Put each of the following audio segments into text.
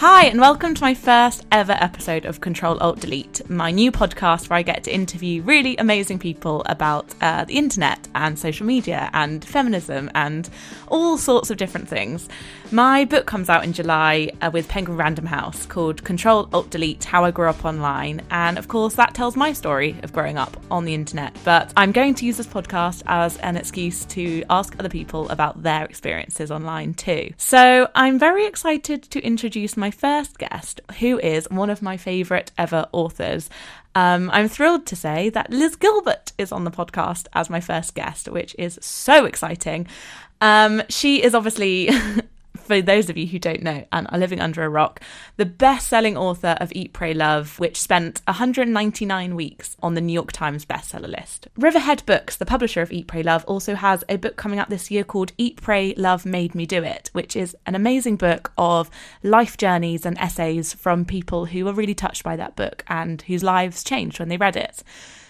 Hi, and welcome to my first ever episode of Control Alt Delete, my new podcast where I get to interview really amazing people about uh, the internet and social media and feminism and all sorts of different things. My book comes out in July uh, with Penguin Random House called Control Alt Delete How I Grew Up Online, and of course, that tells my story of growing up on the internet. But I'm going to use this podcast as an excuse to ask other people about their experiences online too. So I'm very excited to introduce my first guest, who is one of my favourite ever authors. Um, I'm thrilled to say that Liz Gilbert is on the podcast as my first guest, which is so exciting. Um, she is obviously for those of you who don't know and are living under a rock, the best selling author of Eat, Pray, Love, which spent 199 weeks on the New York Times bestseller list. Riverhead Books, the publisher of Eat, Pray, Love, also has a book coming out this year called Eat, Pray, Love Made Me Do It, which is an amazing book of life journeys and essays from people who were really touched by that book and whose lives changed when they read it.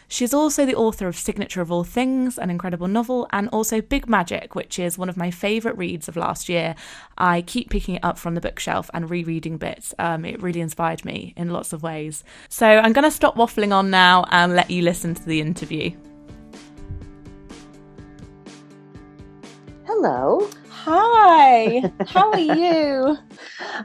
She's also the author of Signature of All Things, an incredible novel, and also Big Magic, which is one of my favourite reads of last year. I keep picking it up from the bookshelf and rereading bits. Um, it really inspired me in lots of ways. So I'm going to stop waffling on now and let you listen to the interview. Hello. Hi, how are you?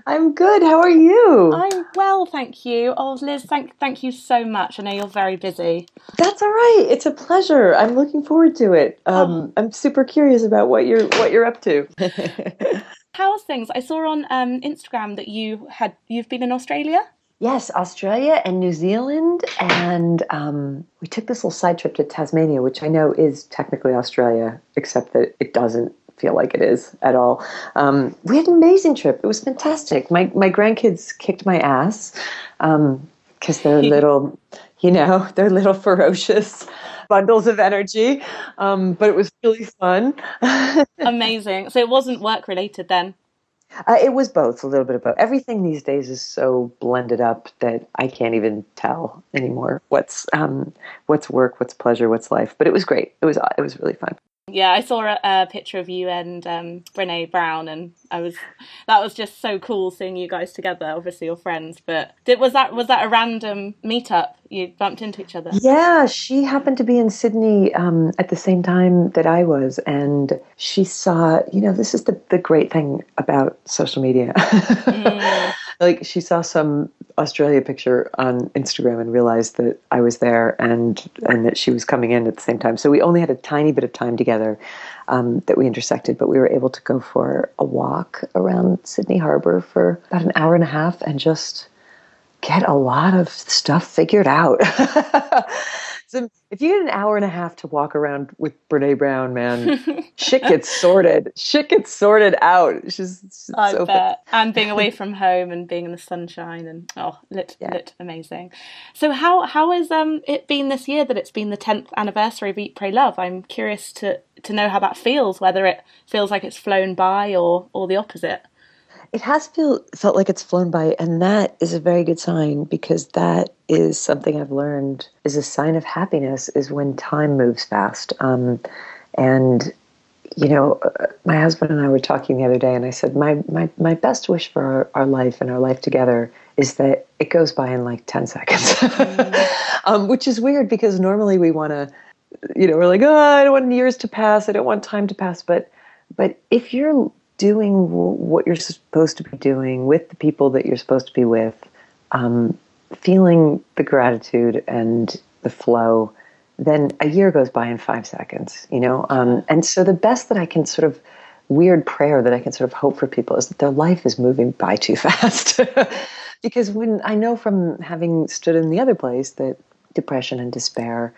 I'm good. How are you? I'm well, thank you. Oh, Liz, thank thank you so much. I know you're very busy. That's all right. It's a pleasure. I'm looking forward to it. Um, oh. I'm super curious about what you're what you're up to. How's things? I saw on um, Instagram that you had you've been in Australia. Yes, Australia and New Zealand, and um, we took this little side trip to Tasmania, which I know is technically Australia, except that it doesn't feel like it is at all. Um, we had an amazing trip. It was fantastic. My my grandkids kicked my ass because um, they're little, you know, they're little ferocious bundles of energy. Um, but it was really fun. Amazing. So it wasn't work related then. Uh, it was both, a little bit of both. Everything these days is so blended up that I can't even tell anymore what's um, what's work, what's pleasure, what's life. But it was great. It was it was really fun. Yeah, I saw a, a picture of you and um, Brene Brown, and I was that was just so cool seeing you guys together. Obviously, you're friends, but did was that was that a random meetup? You bumped into each other. Yeah, she happened to be in Sydney um, at the same time that I was, and she saw. You know, this is the the great thing about social media. mm. Like she saw some Australia picture on Instagram and realized that I was there and and that she was coming in at the same time. So we only had a tiny bit of time together um, that we intersected, but we were able to go for a walk around Sydney Harbor for about an hour and a half and just get a lot of stuff figured out. So if you get an hour and a half to walk around with Brene Brown, man, shit gets sorted. Shit gets sorted out. She's, I so bet. and being away from home and being in the sunshine and oh, lit, yeah. lit, amazing. So how how has um it been this year that it's been the tenth anniversary of Eat, Pray, Love? I'm curious to to know how that feels. Whether it feels like it's flown by or or the opposite. It has feel, felt like it's flown by, and that is a very good sign because that is something I've learned is a sign of happiness is when time moves fast. Um, and you know, uh, my husband and I were talking the other day, and I said, my my my best wish for our, our life and our life together is that it goes by in like ten seconds, mm. um, which is weird because normally we want to, you know, we're like, oh, I don't want years to pass, I don't want time to pass, but but if you're doing what you're supposed to be doing with the people that you're supposed to be with, um, feeling the gratitude and the flow, then a year goes by in five seconds, you know? Um, and so the best that I can sort of weird prayer that I can sort of hope for people is that their life is moving by too fast. because when I know from having stood in the other place that depression and despair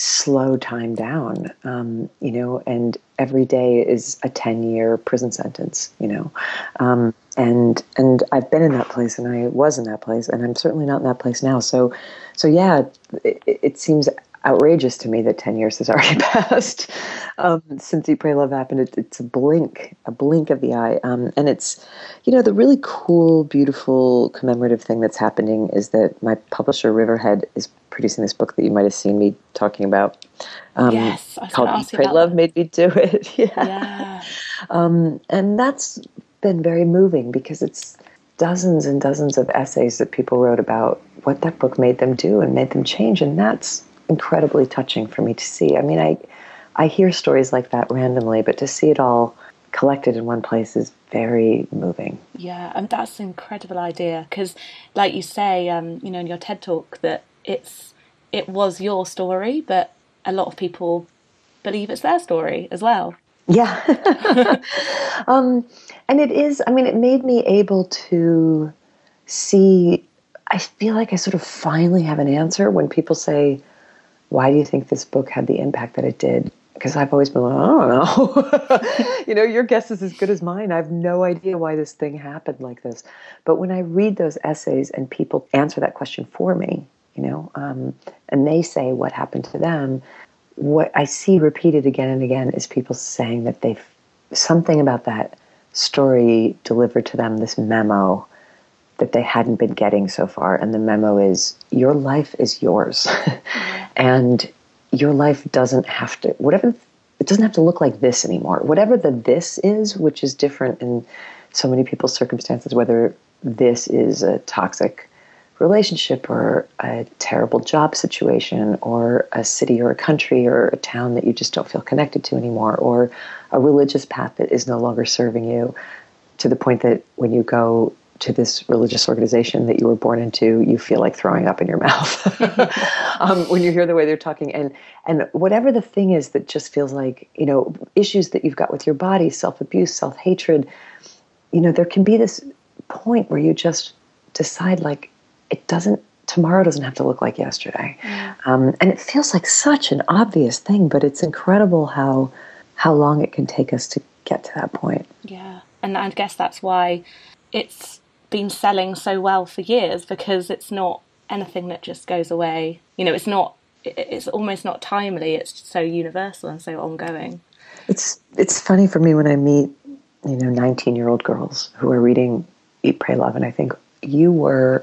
slow time down, um, you know, and every day is a 10 year prison sentence, you know. Um, and and I've been in that place and I was in that place and I'm certainly not in that place now. So so yeah, it, it seems outrageous to me that 10 years has already passed um, since Eat, Pray, Love happened. It, it's a blink, a blink of the eye. Um, and it's, you know, the really cool, beautiful commemorative thing that's happening is that my publisher, Riverhead, is producing this book that you might have seen me talking about. Um, yes, called Eat, Pray, Love Made Me Do It. yeah. yeah. Um, and that's been very moving because it's dozens and dozens of essays that people wrote about what that book made them do and made them change, and that's incredibly touching for me to see. I mean, I I hear stories like that randomly, but to see it all collected in one place is very moving. Yeah, and that's an incredible idea because, like you say, um, you know, in your TED talk, that it's it was your story, but a lot of people believe it's their story as well. Yeah, um, and it is. I mean, it made me able to see. I feel like I sort of finally have an answer when people say, "Why do you think this book had the impact that it did?" because I've always been like, I don't know. you know, your guess is as good as mine. I have no idea why this thing happened like this. But when I read those essays and people answer that question for me, you know, um, and they say what happened to them, what I see repeated again and again is people saying that they've something about that story delivered to them this memo that they hadn't been getting so far. And the memo is, Your life is yours. and your life doesn't have to whatever it doesn't have to look like this anymore. Whatever the this is which is different in so many people's circumstances whether this is a toxic relationship or a terrible job situation or a city or a country or a town that you just don't feel connected to anymore or a religious path that is no longer serving you to the point that when you go to this religious organization that you were born into, you feel like throwing up in your mouth um, when you hear the way they're talking. And and whatever the thing is that just feels like you know issues that you've got with your body, self abuse, self hatred. You know, there can be this point where you just decide like it doesn't. Tomorrow doesn't have to look like yesterday, yeah. um, and it feels like such an obvious thing, but it's incredible how how long it can take us to get to that point. Yeah, and I guess that's why it's been selling so well for years because it's not anything that just goes away. You know, it's not. It's almost not timely. It's so universal and so ongoing. It's it's funny for me when I meet you know 19 year old girls who are reading Eat Pray Love and I think you were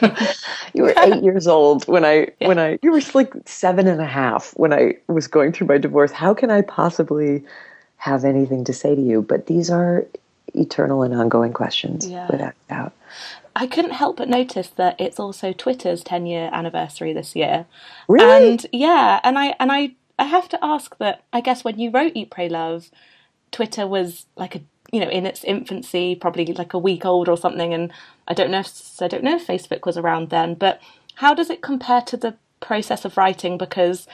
you were eight years old when I yeah. when I you were like seven and a half when I was going through my divorce. How can I possibly have anything to say to you? But these are eternal and ongoing questions, yeah. without doubt. I couldn't help but notice that it's also Twitter's 10 year anniversary this year. Really? And yeah, and I and I I have to ask that I guess when you wrote Eat Pray Love, Twitter was like a you know in its infancy, probably like a week old or something and I don't know if I don't know if Facebook was around then, but how does it compare to the process of writing because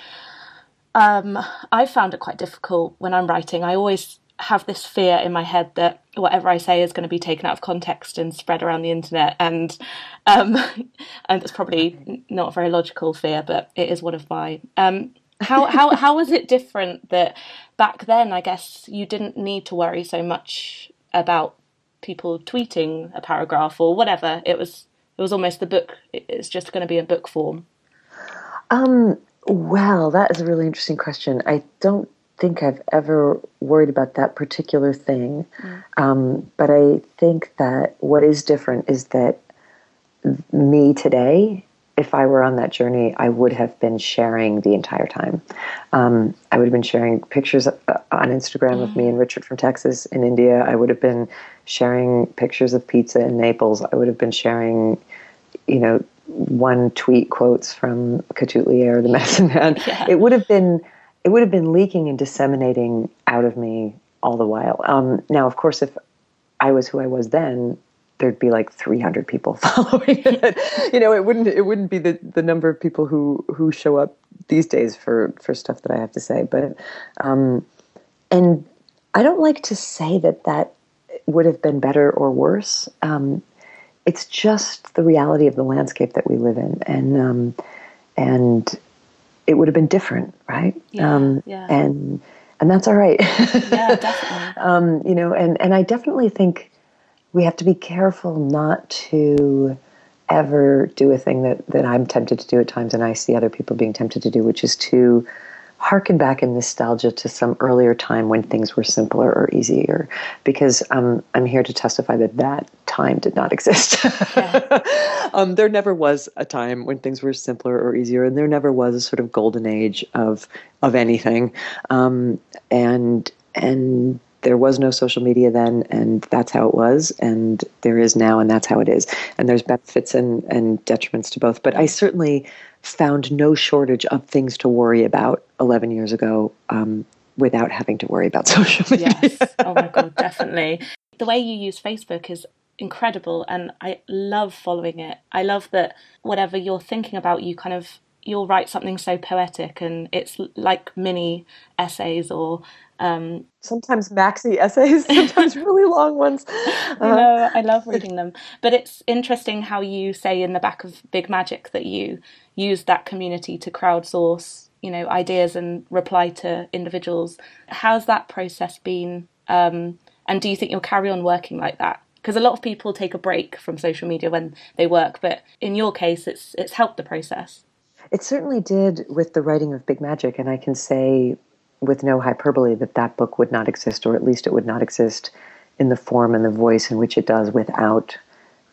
um, I found it quite difficult when I'm writing. I always have this fear in my head that whatever I say is going to be taken out of context and spread around the internet, and um, and it's probably not a very logical fear, but it is one of mine. Um, how how how was it different that back then? I guess you didn't need to worry so much about people tweeting a paragraph or whatever. It was it was almost the book. It's just going to be in book form. Um. Well, that is a really interesting question. I don't think I've ever worried about that particular thing. Mm. Um, but I think that what is different is that me today, if I were on that journey, I would have been sharing the entire time. Um, I would have been sharing pictures uh, on Instagram mm. of me and Richard from Texas in India. I would have been sharing pictures of pizza in Naples. I would have been sharing, you know, one tweet quotes from Ketut Liyer, the medicine man. Yeah. It would have been it would have been leaking and disseminating out of me all the while. Um, now, of course, if I was who I was then, there'd be like 300 people following it. you know, it wouldn't it wouldn't be the, the number of people who who show up these days for for stuff that I have to say. But um, and I don't like to say that that would have been better or worse. Um, it's just the reality of the landscape that we live in, and um, and it would have been different, right? Yeah, um, yeah. And and that's all right. yeah, definitely. um, you know, and and I definitely think we have to be careful not to ever do a thing that that I'm tempted to do at times, and I see other people being tempted to do, which is to harken back in nostalgia to some earlier time when things were simpler or easier because um, i'm here to testify that that time did not exist yeah. um, there never was a time when things were simpler or easier and there never was a sort of golden age of of anything um, and and there was no social media then, and that's how it was, and there is now, and that's how it is. And there's benefits and, and detriments to both. But I certainly found no shortage of things to worry about 11 years ago um, without having to worry about social media. Yes. Oh my God, definitely. The way you use Facebook is incredible and I love following it. I love that whatever you're thinking about, you kind of you'll write something so poetic and it's like mini essays or um, sometimes maxi essays, sometimes really long ones. Uh, I know, I love reading them. But it's interesting how you say in the back of Big Magic that you use that community to crowdsource, you know, ideas and reply to individuals. How's that process been? Um, and do you think you'll carry on working like that? Because a lot of people take a break from social media when they work, but in your case, it's it's helped the process. It certainly did with the writing of Big Magic, and I can say with no hyperbole that that book would not exist, or at least it would not exist in the form and the voice in which it does without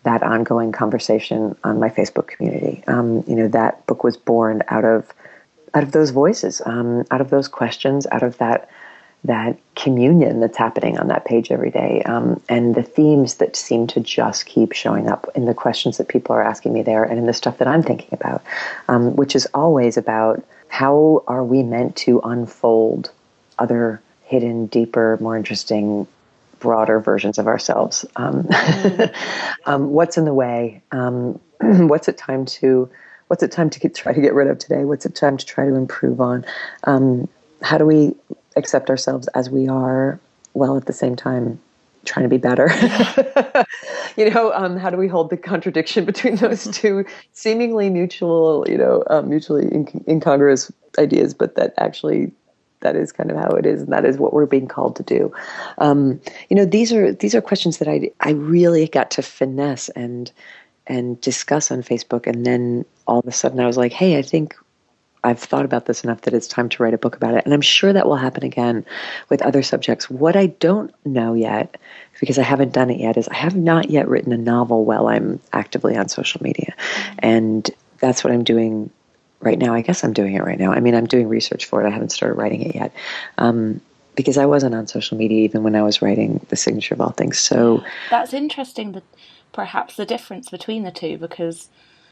that ongoing conversation on my Facebook community. Um, you know, that book was born out of out of those voices, um, out of those questions, out of that that communion that's happening on that page every day, um, and the themes that seem to just keep showing up in the questions that people are asking me there, and in the stuff that I'm thinking about, um, which is always about how are we meant to unfold other hidden, deeper, more interesting, broader versions of ourselves? Um, mm. um, what's in the way? Um, what's it time to? What's it time to get, try to get rid of today? What's it time to try to improve on? Um, how do we accept ourselves as we are while at the same time trying to be better. you know, um, how do we hold the contradiction between those two seemingly mutual, you know, um, mutually inc- incongruous ideas, but that actually that is kind of how it is, and that is what we're being called to do. Um, you know, these are these are questions that I I really got to finesse and and discuss on Facebook, and then all of a sudden I was like, hey, I think I've thought about this enough that it's time to write a book about it. And I'm sure that will happen again with other subjects. What I don't know yet, because I haven't done it yet, is I have not yet written a novel while I'm actively on social media. Mm-hmm. And that's what I'm doing right now. I guess I'm doing it right now. I mean, I'm doing research for it. I haven't started writing it yet. Um, because I wasn't on social media even when I was writing The Signature of All Things. So that's interesting that perhaps the difference between the two because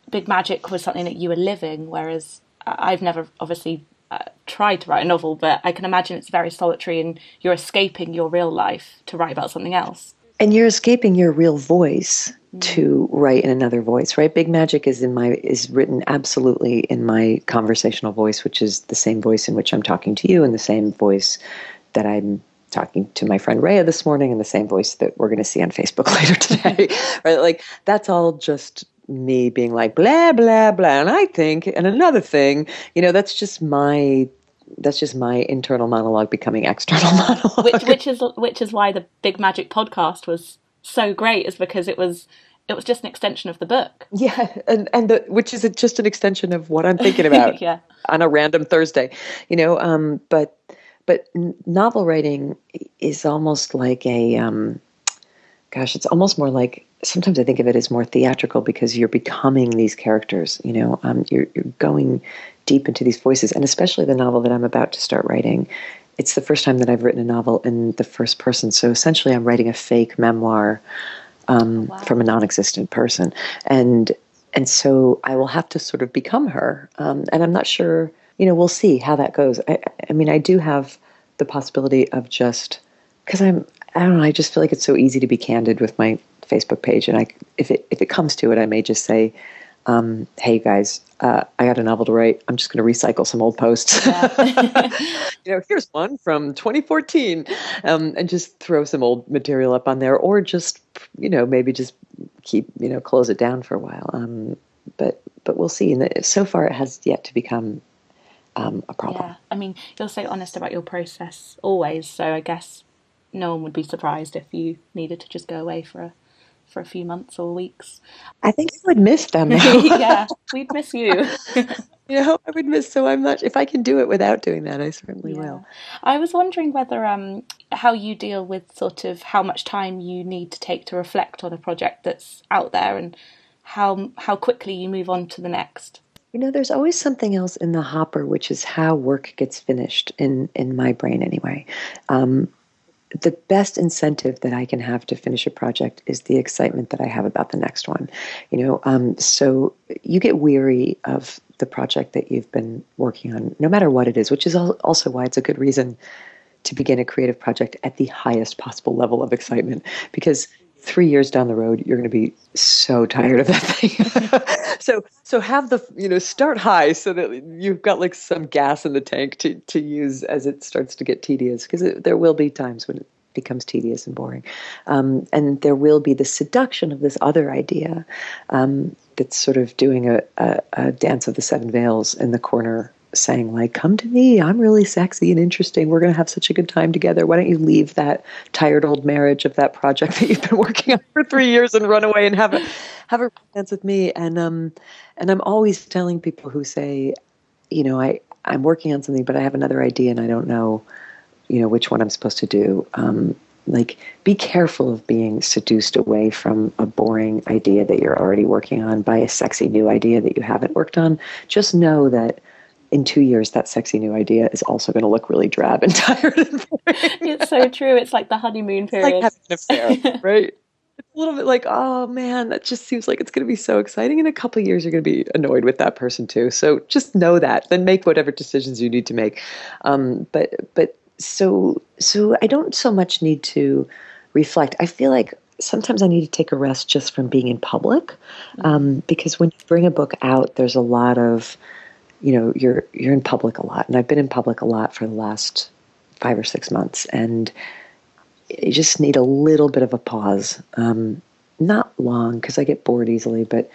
Big Magic was something that you were living, whereas I've never obviously uh, tried to write a novel, but I can imagine it's very solitary and you're escaping your real life to write about something else. And you're escaping your real voice mm. to write in another voice, right? Big Magic is in my is written absolutely in my conversational voice, which is the same voice in which I'm talking to you, and the same voice that I'm talking to my friend Rhea this morning, and the same voice that we're going to see on Facebook later today, right? Like that's all just me being like blah blah blah. And i think and another thing you know that's just my that's just my internal monologue becoming external monologue. Which, which is which is why the big magic podcast was so great is because it was it was just an extension of the book. Yeah and and the, which is just an extension of what i'm thinking about yeah. on a random thursday you know um but but novel writing is almost like a um gosh it's almost more like sometimes I think of it as more theatrical because you're becoming these characters. You know, um, you're, you're going deep into these voices, and especially the novel that I'm about to start writing. It's the first time that I've written a novel in the first person. So essentially, I'm writing a fake memoir um, wow. from a non-existent person, and and so I will have to sort of become her. Um, and I'm not sure. You know, we'll see how that goes. I, I mean, I do have the possibility of just because I'm. I don't know. I just feel like it's so easy to be candid with my Facebook page, and I, if it if it comes to it, I may just say, um, "Hey guys, uh, I got a novel to write. I'm just going to recycle some old posts. Yeah. you know, here's one from 2014, um, and just throw some old material up on there, or just you know maybe just keep you know close it down for a while. Um, but but we'll see. And so far, it has yet to become um, a problem. Yeah, I mean, you're so honest about your process always. So I guess no one would be surprised if you needed to just go away for a for a few months or weeks. I think I would miss them. yeah, we'd miss you. you know, I would miss so much. If I can do it without doing that, I certainly yeah. will. I was wondering whether um, how you deal with sort of how much time you need to take to reflect on a project that's out there, and how how quickly you move on to the next. You know, there's always something else in the hopper, which is how work gets finished in in my brain anyway. Um, the best incentive that I can have to finish a project is the excitement that I have about the next one. You know, um, so you get weary of the project that you've been working on, no matter what it is, which is also why it's a good reason to begin a creative project at the highest possible level of excitement because three years down the road you're going to be so tired of that thing. So so have the you know start high so that you've got like some gas in the tank to to use as it starts to get tedious because there will be times when it becomes tedious and boring. Um, and there will be the seduction of this other idea um, that's sort of doing a, a, a dance of the seven veils in the corner saying like come to me i'm really sexy and interesting we're going to have such a good time together. Why don't you leave that tired old marriage of that project that you've been working on for three years and run away and have a have a romance with me? And um and i'm always telling people who say you know i i'm working on something but i have another idea and i don't know you know which one i'm supposed to do. Um like be careful of being seduced away from a boring idea that you're already working on by a sexy new idea that you haven't worked on. Just know that in two years, that sexy new idea is also going to look really drab and tired. And it's so true. It's like the honeymoon period. It's like having an affair, right? It's a little bit like, oh man, that just seems like it's going to be so exciting. In a couple years, you're going to be annoyed with that person too. So just know that. Then make whatever decisions you need to make. Um, but but so so I don't so much need to reflect. I feel like sometimes I need to take a rest just from being in public, mm-hmm. um, because when you bring a book out, there's a lot of you know you're you're in public a lot. And i've been in public a lot for the last five or six months. And you just need a little bit of a pause. Um, not long because i get bored easily but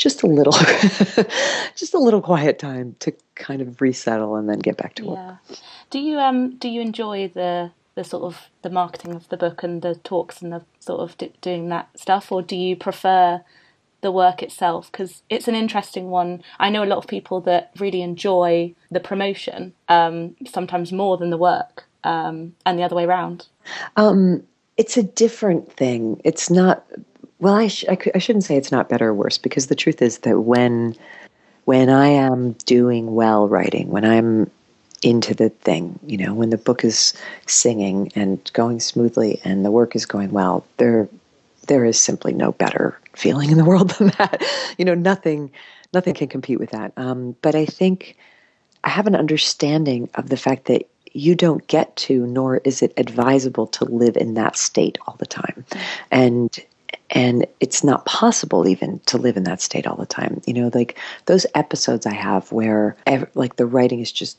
just a little just a little quiet time to kind of resettle and then get back to work. Yeah. Do you um do you enjoy the the sort of the marketing of the book and the talks and the sort of doing that stuff? Or do you prefer the work itself because it's an interesting one. I know a lot of people that really enjoy the promotion, um, sometimes more than the work, um, and the other way around. Um, it's a different thing. It's not. Well, I, sh- I, I shouldn't say it's not better or worse because the truth is that when when I am doing well writing, when I'm into the thing, you know, when the book is singing and going smoothly and the work is going well, there there is simply no better feeling in the world than that. You know, nothing nothing can compete with that. Um, but I think I have an understanding of the fact that you don't get to, nor is it advisable to live in that state all the time, and and it's not possible even to live in that state all the time. You know, like those episodes I have where like the writing is just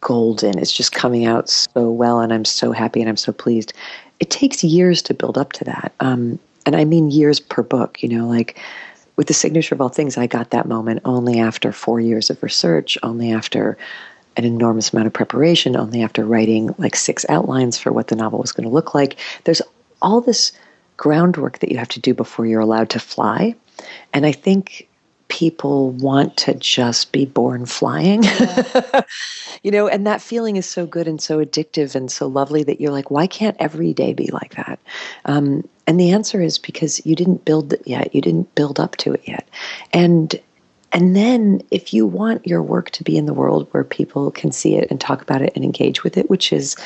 golden, it's just coming out so well, and I'm so happy and I'm so pleased. It takes years to build up to that. Um, and I mean years per book, you know, like with the signature of all things, I got that moment only after four years of research, only after an enormous amount of preparation, only after writing like six outlines for what the novel was going to look like. There's all this groundwork that you have to do before you're allowed to fly. And I think people want to just be born flying. Yeah. you know, and that feeling is so good and so addictive and so lovely that you're like, why can't every day be like that? Um, and the answer is because you didn't build it yet. You didn't build up to it yet. And and then if you want your work to be in the world where people can see it and talk about it and engage with it, which is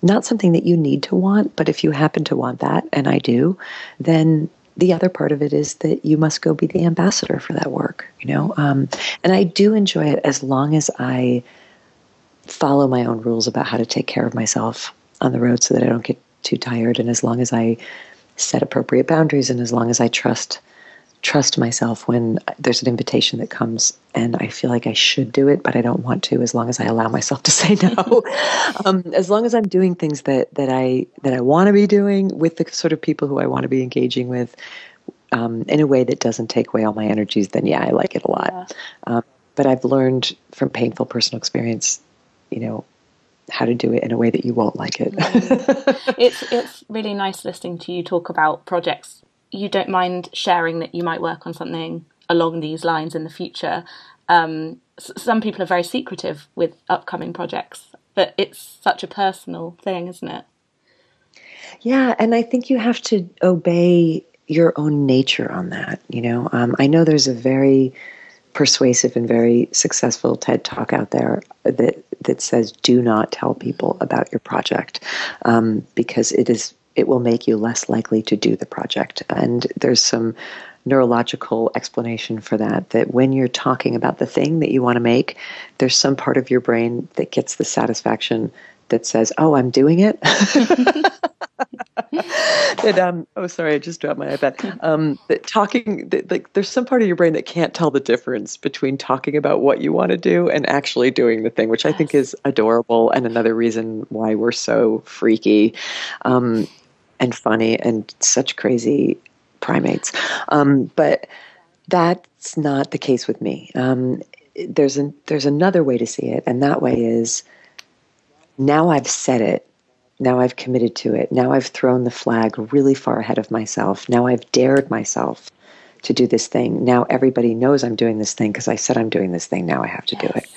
not something that you need to want, but if you happen to want that, and I do, then the other part of it is that you must go be the ambassador for that work, you know? Um, and I do enjoy it as long as I follow my own rules about how to take care of myself on the road so that I don't get too tired. And as long as I set appropriate boundaries and as long as I trust trust myself when there's an invitation that comes and I feel like I should do it, but I don't want to as long as I allow myself to say no. um, as long as I'm doing things that, that I that I want to be doing with the sort of people who I want to be engaging with um, in a way that doesn't take away all my energies, then yeah, I like it a lot. Yeah. Um, but I've learned from painful personal experience, you know, how to do it in a way that you won't like it. It's it's really nice listening to you talk about projects you don't mind sharing that you might work on something along these lines in the future. Um, some people are very secretive with upcoming projects, but it's such a personal thing, isn't it? Yeah, and I think you have to obey your own nature on that. You know, um, I know there's a very persuasive and very successful TED talk out there that that says do not tell people about your project um, because it is it will make you less likely to do the project. And there's some neurological explanation for that that when you're talking about the thing that you want to make, there's some part of your brain that gets the satisfaction that says, "Oh, I'm doing it." that um oh sorry I just dropped my iPad. Um, that talking that, like there's some part of your brain that can't tell the difference between talking about what you want to do and actually doing the thing, which I think is adorable and another reason why we're so freaky um, and funny and such crazy primates. Um, but that's not the case with me. Um, there's an, there's another way to see it, and that way is now I've said it. Now I've committed to it. Now I've thrown the flag really far ahead of myself. Now I've dared myself to do this thing. Now everybody knows I'm doing this thing because I said I'm doing this thing. Now I have to yes. do it.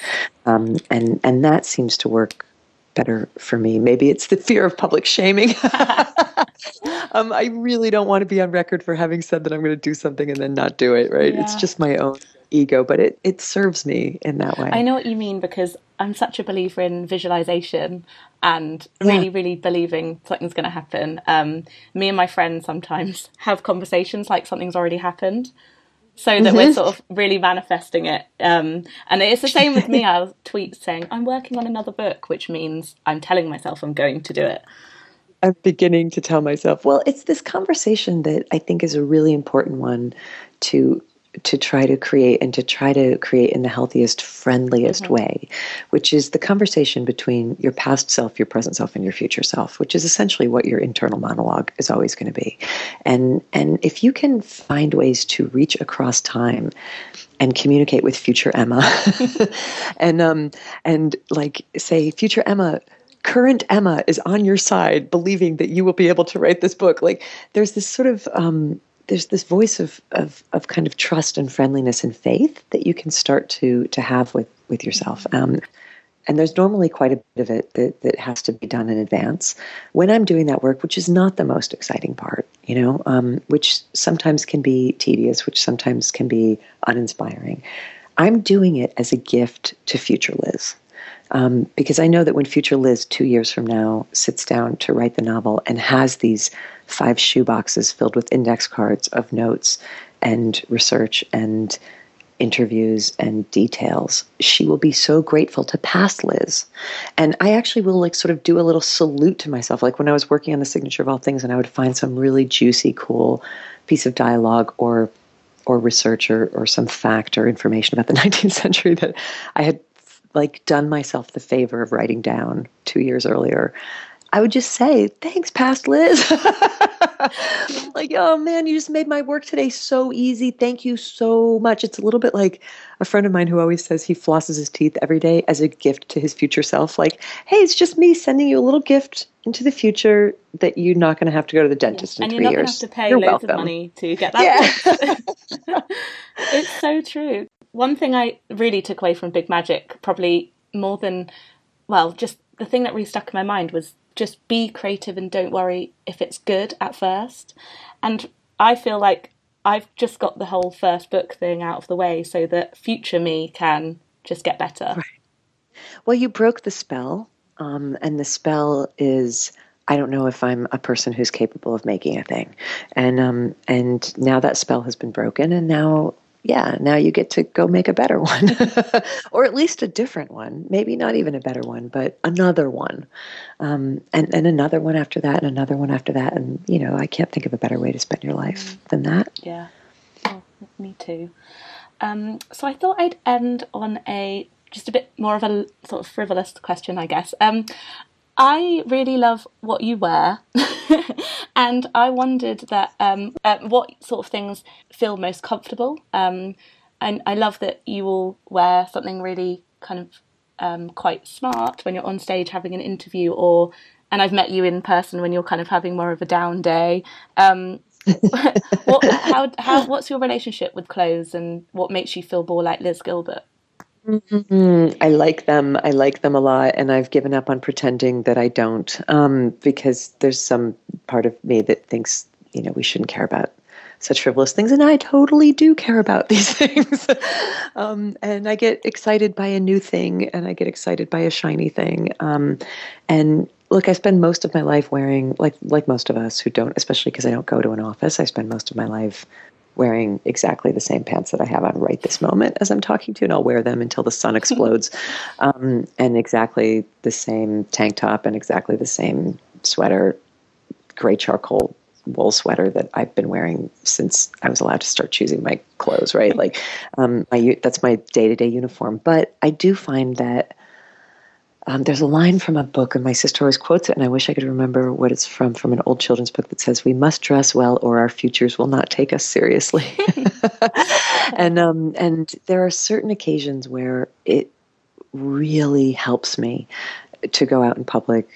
Um, and and that seems to work better for me. Maybe it's the fear of public shaming. um, I really don't want to be on record for having said that I'm going to do something and then not do it. Right? Yeah. It's just my own ego, but it it serves me in that way. I know what you mean because I'm such a believer in visualization and really, yeah. really believing something's going to happen. Um, me and my friends sometimes have conversations like something's already happened so that mm-hmm. we're sort of really manifesting it. Um, and it's the same with me. I'll tweet saying, I'm working on another book, which means I'm telling myself I'm going to do it. I'm beginning to tell myself, well, it's this conversation that I think is a really important one to to try to create and to try to create in the healthiest, friendliest mm-hmm. way, which is the conversation between your past self, your present self, and your future self, which is essentially what your internal monologue is always going to be. And and if you can find ways to reach across time and communicate with future Emma and um and like say, future Emma, current Emma is on your side, believing that you will be able to write this book. Like there's this sort of um, there's this voice of, of, of kind of trust and friendliness and faith that you can start to to have with with yourself. Um, and there's normally quite a bit of it that, that has to be done in advance. When I'm doing that work, which is not the most exciting part, you know, um, which sometimes can be tedious, which sometimes can be uninspiring, I'm doing it as a gift to future Liz. Um, because I know that when future Liz, two years from now, sits down to write the novel and has these five shoe boxes filled with index cards of notes and research and interviews and details, she will be so grateful to past Liz. And I actually will like sort of do a little salute to myself. Like when I was working on the signature of all things and I would find some really juicy, cool piece of dialogue or or research or, or some fact or information about the 19th century that I had like done myself the favor of writing down two years earlier, I would just say, thanks, past Liz. like, oh man, you just made my work today so easy. Thank you so much. It's a little bit like a friend of mine who always says he flosses his teeth every day as a gift to his future self. Like, hey, it's just me sending you a little gift into the future that you're not going to have to go to the dentist yeah. in and three years. And you're not going to have to pay you're loads welcome. of money to get that. Yeah. it's so true one thing I really took away from Big Magic, probably more than, well, just the thing that really stuck in my mind was just be creative and don't worry if it's good at first. And I feel like I've just got the whole first book thing out of the way so that future me can just get better. Right. Well, you broke the spell, um, and the spell is. I don't know if I'm a person who's capable of making a thing, and um, and now that spell has been broken, and now yeah, now you get to go make a better one, or at least a different one. Maybe not even a better one, but another one, um, and and another one after that, and another one after that, and you know, I can't think of a better way to spend your life mm. than that. Yeah, oh, me too. Um, so I thought I'd end on a just a bit more of a sort of frivolous question, I guess. Um, I really love what you wear, and I wondered that um, uh, what sort of things feel most comfortable. Um, and I love that you all wear something really kind of um, quite smart when you're on stage having an interview, or and I've met you in person when you're kind of having more of a down day. Um, what, how, how, what's your relationship with clothes, and what makes you feel more like Liz Gilbert? Mm-hmm. I like them. I like them a lot, and I've given up on pretending that I don't, um, because there's some part of me that thinks you know we shouldn't care about such frivolous things. And I totally do care about these things. um, and I get excited by a new thing and I get excited by a shiny thing. Um, and look, I spend most of my life wearing, like, like most of us who don't, especially because I don't go to an office, I spend most of my life wearing exactly the same pants that I have on right this moment as I'm talking to, you, and I'll wear them until the sun explodes. um, and exactly the same tank top and exactly the same sweater, gray charcoal wool sweater that I've been wearing since I was allowed to start choosing my clothes. Right, like um, my that's my day to day uniform. But I do find that um, there's a line from a book, and my sister always quotes it, and I wish I could remember what it's from, from an old children's book that says, We must dress well or our futures will not take us seriously. and, um, and there are certain occasions where it really helps me to go out in public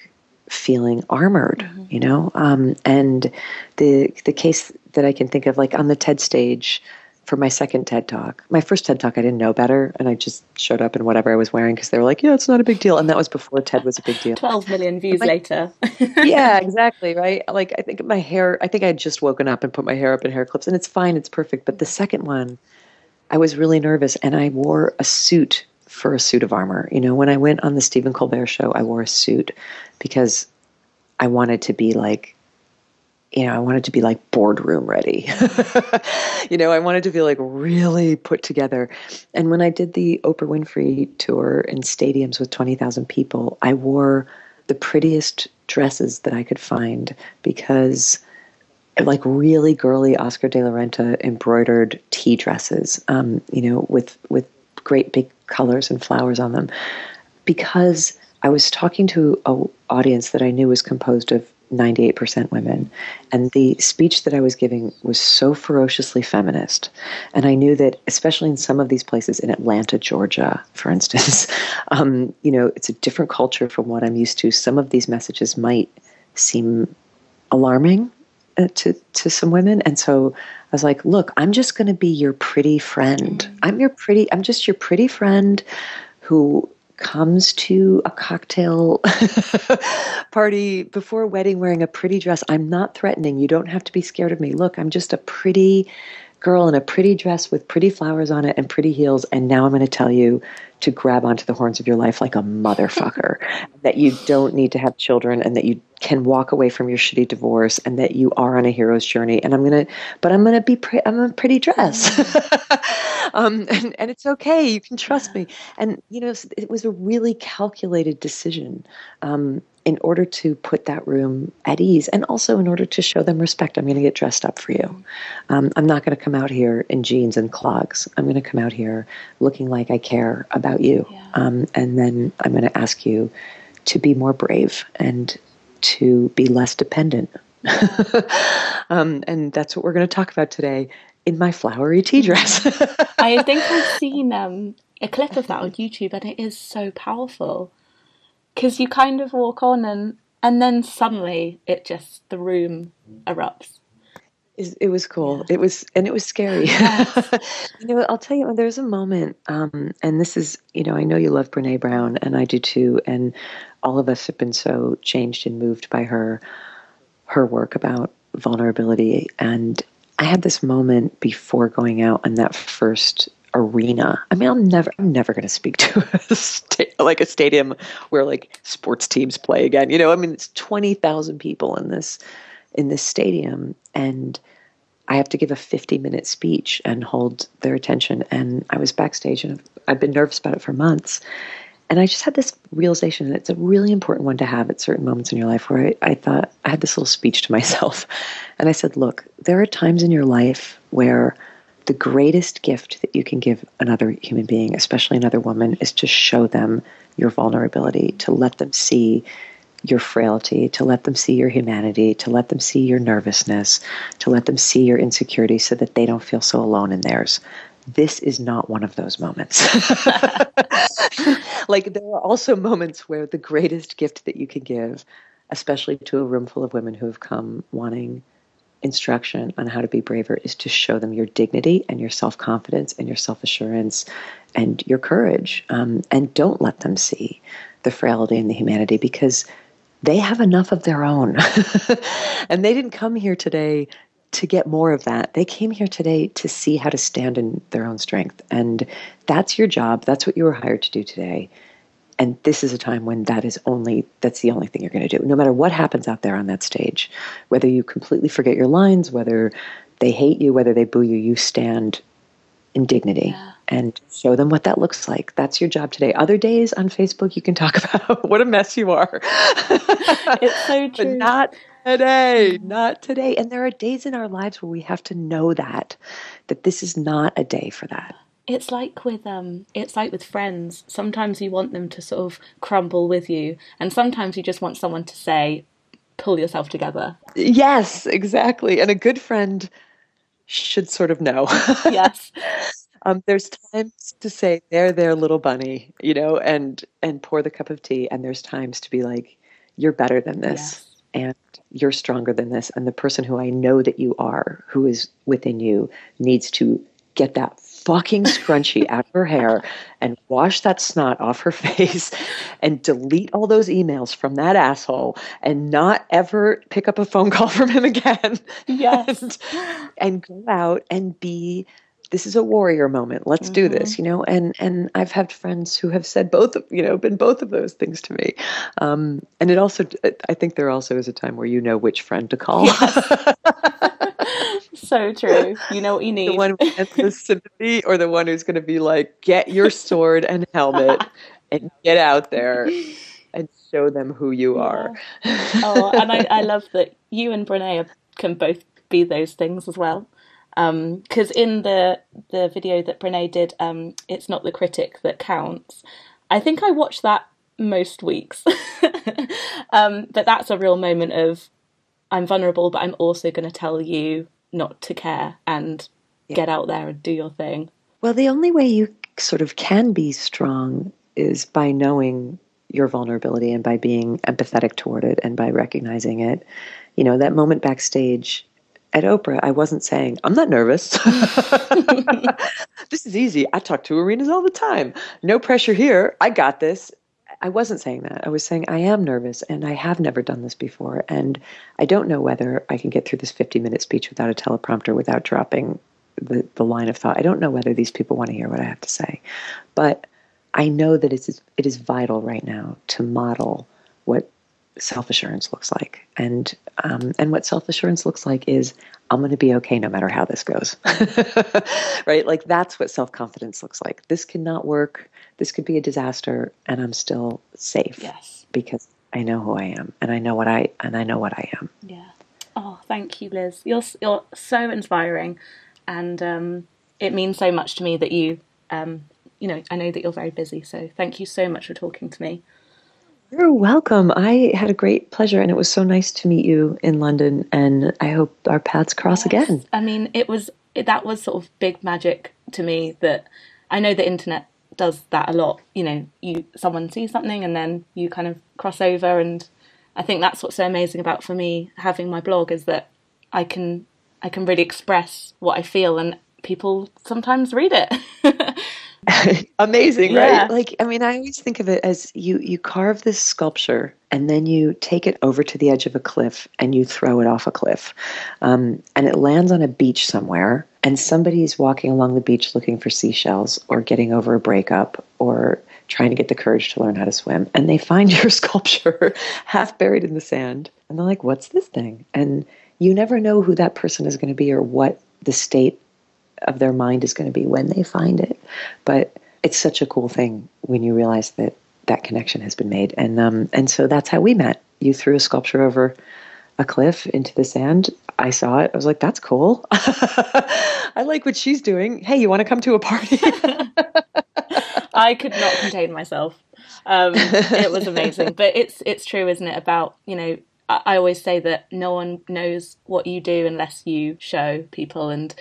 feeling armored, mm-hmm. you know? Um, and the, the case that I can think of, like on the TED stage, for my second TED talk. My first TED talk, I didn't know better, and I just showed up in whatever I was wearing because they were like, "Yeah, it's not a big deal," and that was before TED was a big deal. Twelve million views like, later. yeah, exactly. Right. Like I think my hair. I think I had just woken up and put my hair up in hair clips, and it's fine. It's perfect. But the second one, I was really nervous, and I wore a suit for a suit of armor. You know, when I went on the Stephen Colbert show, I wore a suit because I wanted to be like you know, I wanted to be like boardroom ready. you know, I wanted to be like really put together. And when I did the Oprah Winfrey tour in stadiums with 20,000 people, I wore the prettiest dresses that I could find because like really girly Oscar de la Renta embroidered tea dresses, um, you know, with with great big colors and flowers on them, because I was talking to an audience that I knew was composed of 98% women. And the speech that I was giving was so ferociously feminist. And I knew that, especially in some of these places, in Atlanta, Georgia, for instance, um, you know, it's a different culture from what I'm used to. Some of these messages might seem alarming uh, to, to some women. And so I was like, look, I'm just going to be your pretty friend. Mm-hmm. I'm your pretty, I'm just your pretty friend who comes to a cocktail party before a wedding wearing a pretty dress, I'm not threatening. You don't have to be scared of me. Look, I'm just a pretty girl in a pretty dress with pretty flowers on it and pretty heels. And now I'm going to tell you to grab onto the horns of your life like a motherfucker. that you don't need to have children and that you can walk away from your shitty divorce and that you are on a hero's journey. And I'm going to, but I'm going to be, pre- I'm a pretty dress. um, and, and it's okay. You can trust me. And, you know, it was a really calculated decision. Um, in order to put that room at ease and also in order to show them respect. I'm going to get dressed up for you. Um, I'm not going to come out here in jeans and clogs. I'm going to come out here looking like I care about you. Yeah. Um, and then I'm going to ask you to be more brave and to be less dependent. um, and that's what we're going to talk about today in my flowery tea dress. I think I've seen um, a clip of that on YouTube and it is so powerful because you kind of walk on and and then suddenly it just the room erupts. It was cool. It was and it was scary. Yes. you know i'll tell you there's a moment um, and this is you know i know you love brene brown and i do too and all of us have been so changed and moved by her her work about vulnerability and i had this moment before going out on that first arena. I mean, I'm never, I'm never going to speak to a sta- like a stadium where like sports teams play again. You know, I mean, it's twenty thousand people in this in this stadium, and I have to give a fifty minute speech and hold their attention. And I was backstage, and I've been nervous about it for months. And I just had this realization, and it's a really important one to have at certain moments in your life, where I, I thought I had this little speech to myself, and I said, "Look, there are times in your life where." The greatest gift that you can give another human being, especially another woman, is to show them your vulnerability, to let them see your frailty, to let them see your humanity, to let them see your nervousness, to let them see your insecurity so that they don't feel so alone in theirs. This is not one of those moments. like, there are also moments where the greatest gift that you can give, especially to a room full of women who have come wanting instruction on how to be braver is to show them your dignity and your self confidence and your self assurance and your courage. Um, and don't let them see the frailty and the humanity because they have enough of their own. and they didn't come here today to get more of that. They came here today to see how to stand in their own strength. And that's your job. That's what you were hired to do today. And this is a time when that is only that's the only thing you're going to do. No matter what happens out there on that stage, whether you completely forget your lines, whether they hate you, whether they boo you, you stand in dignity yeah. and show them what that looks like. That's your job today. Other days on Facebook, you can talk about what a mess you are. it's so true. But not today, not today. And there are days in our lives where we have to know that, that this is not a day for that. It's like with um it's like with friends. Sometimes you want them to sort of crumble with you and sometimes you just want someone to say pull yourself together. Yes, exactly. And a good friend should sort of know. yes. Um, there's times to say there there little bunny you know and and pour the cup of tea and there's times to be like you're better than this yes. and you're stronger than this and the person who i know that you are who is within you needs to get that fucking scrunchie out of her hair and wash that snot off her face and delete all those emails from that asshole and not ever pick up a phone call from him again. Yes. and, and go out and be this is a warrior moment let's mm-hmm. do this mm-hmm. you know and and i've had friends who have said both of you know been both of those things to me um, and it also i think there also is a time where you know which friend to call yes. So true. You know what you need. The one with the sympathy or the one who's going to be like, get your sword and helmet and get out there and show them who you are. oh, and I, I love that you and Brene can both be those things as well. Because um, in the the video that Brene did, um, it's not the critic that counts. I think I watch that most weeks, um, but that's a real moment of I'm vulnerable, but I'm also going to tell you not to care and yeah. get out there and do your thing. Well, the only way you sort of can be strong is by knowing your vulnerability and by being empathetic toward it and by recognizing it. You know, that moment backstage at Oprah, I wasn't saying, I'm not nervous. this is easy. I talk to arenas all the time. No pressure here. I got this. I wasn't saying that. I was saying I am nervous and I have never done this before. And I don't know whether I can get through this 50 minute speech without a teleprompter, without dropping the, the line of thought. I don't know whether these people want to hear what I have to say. But I know that it is, it is vital right now to model what self assurance looks like. And, um, and what self assurance looks like is I'm going to be okay no matter how this goes. right? Like that's what self confidence looks like. This cannot work this could be a disaster and I'm still safe. Yes. Because I know who I am and I know what I and I know what I am. Yeah. Oh, thank you, Liz. You're you're so inspiring, and um, it means so much to me that you, um, you know, I know that you're very busy. So thank you so much for talking to me. You're welcome. I had a great pleasure, and it was so nice to meet you in London. And I hope our paths cross yes. again. I mean, it was that was sort of big magic to me. That I know the internet does that a lot. You know, you someone sees something and then you kind of cross over, and I think that's what's so amazing about for me having my blog is that I can I can really express what I feel, and people sometimes read it. Amazing, yeah. right? Like, I mean, I always think of it as you you carve this sculpture and then you take it over to the edge of a cliff and you throw it off a cliff, um, and it lands on a beach somewhere, and somebody's walking along the beach looking for seashells or getting over a breakup or trying to get the courage to learn how to swim, and they find your sculpture half buried in the sand, and they're like, "What's this thing?" and you never know who that person is going to be or what the state of their mind is going to be when they find it. But it's such a cool thing when you realize that that connection has been made. And um, and so that's how we met. You threw a sculpture over a cliff into the sand. I saw it. I was like, that's cool. I like what she's doing. Hey, you want to come to a party? I could not contain myself. Um, it was amazing. But it's it's true, isn't it? About you know, I, I always say that no one knows what you do unless you show people, and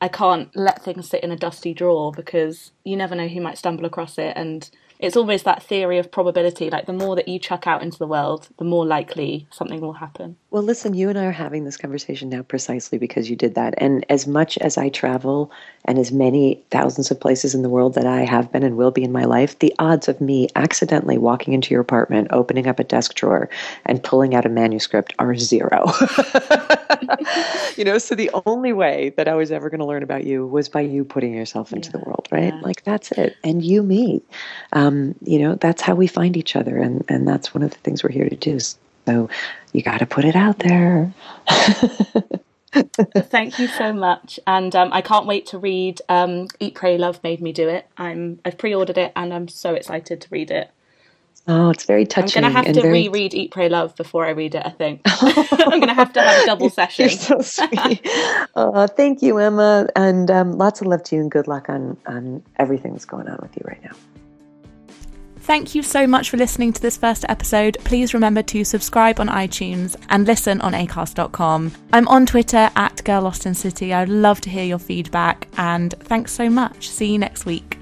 I can't let things sit in a dusty drawer because you never know who might stumble across it. And it's always that theory of probability like the more that you chuck out into the world, the more likely something will happen. Well, listen, you and I are having this conversation now precisely because you did that. And as much as I travel and as many thousands of places in the world that I have been and will be in my life, the odds of me accidentally walking into your apartment, opening up a desk drawer, and pulling out a manuscript are zero. you know, so the only way that I was ever going to learn about you was by you putting yourself into yeah, the world, right? Yeah. Like that's it. And you, me. Um, you know, that's how we find each other. And, and that's one of the things we're here to do. So you got to put it out there. Thank you so much, and um, I can't wait to read um, "Eat, Pray, Love Made Me Do It." I'm I've pre-ordered it, and I'm so excited to read it. Oh, it's very touching. I'm going to have to very... reread Eat, Pray, Love before I read it. I think I'm going to have to have a double session. You're so sweet. uh, thank you, Emma, and um, lots of love to you, and good luck on on everything that's going on with you right now. Thank you so much for listening to this first episode. Please remember to subscribe on iTunes and listen on acast.com. I'm on Twitter at Girl Lost in City. I'd love to hear your feedback and thanks so much. See you next week.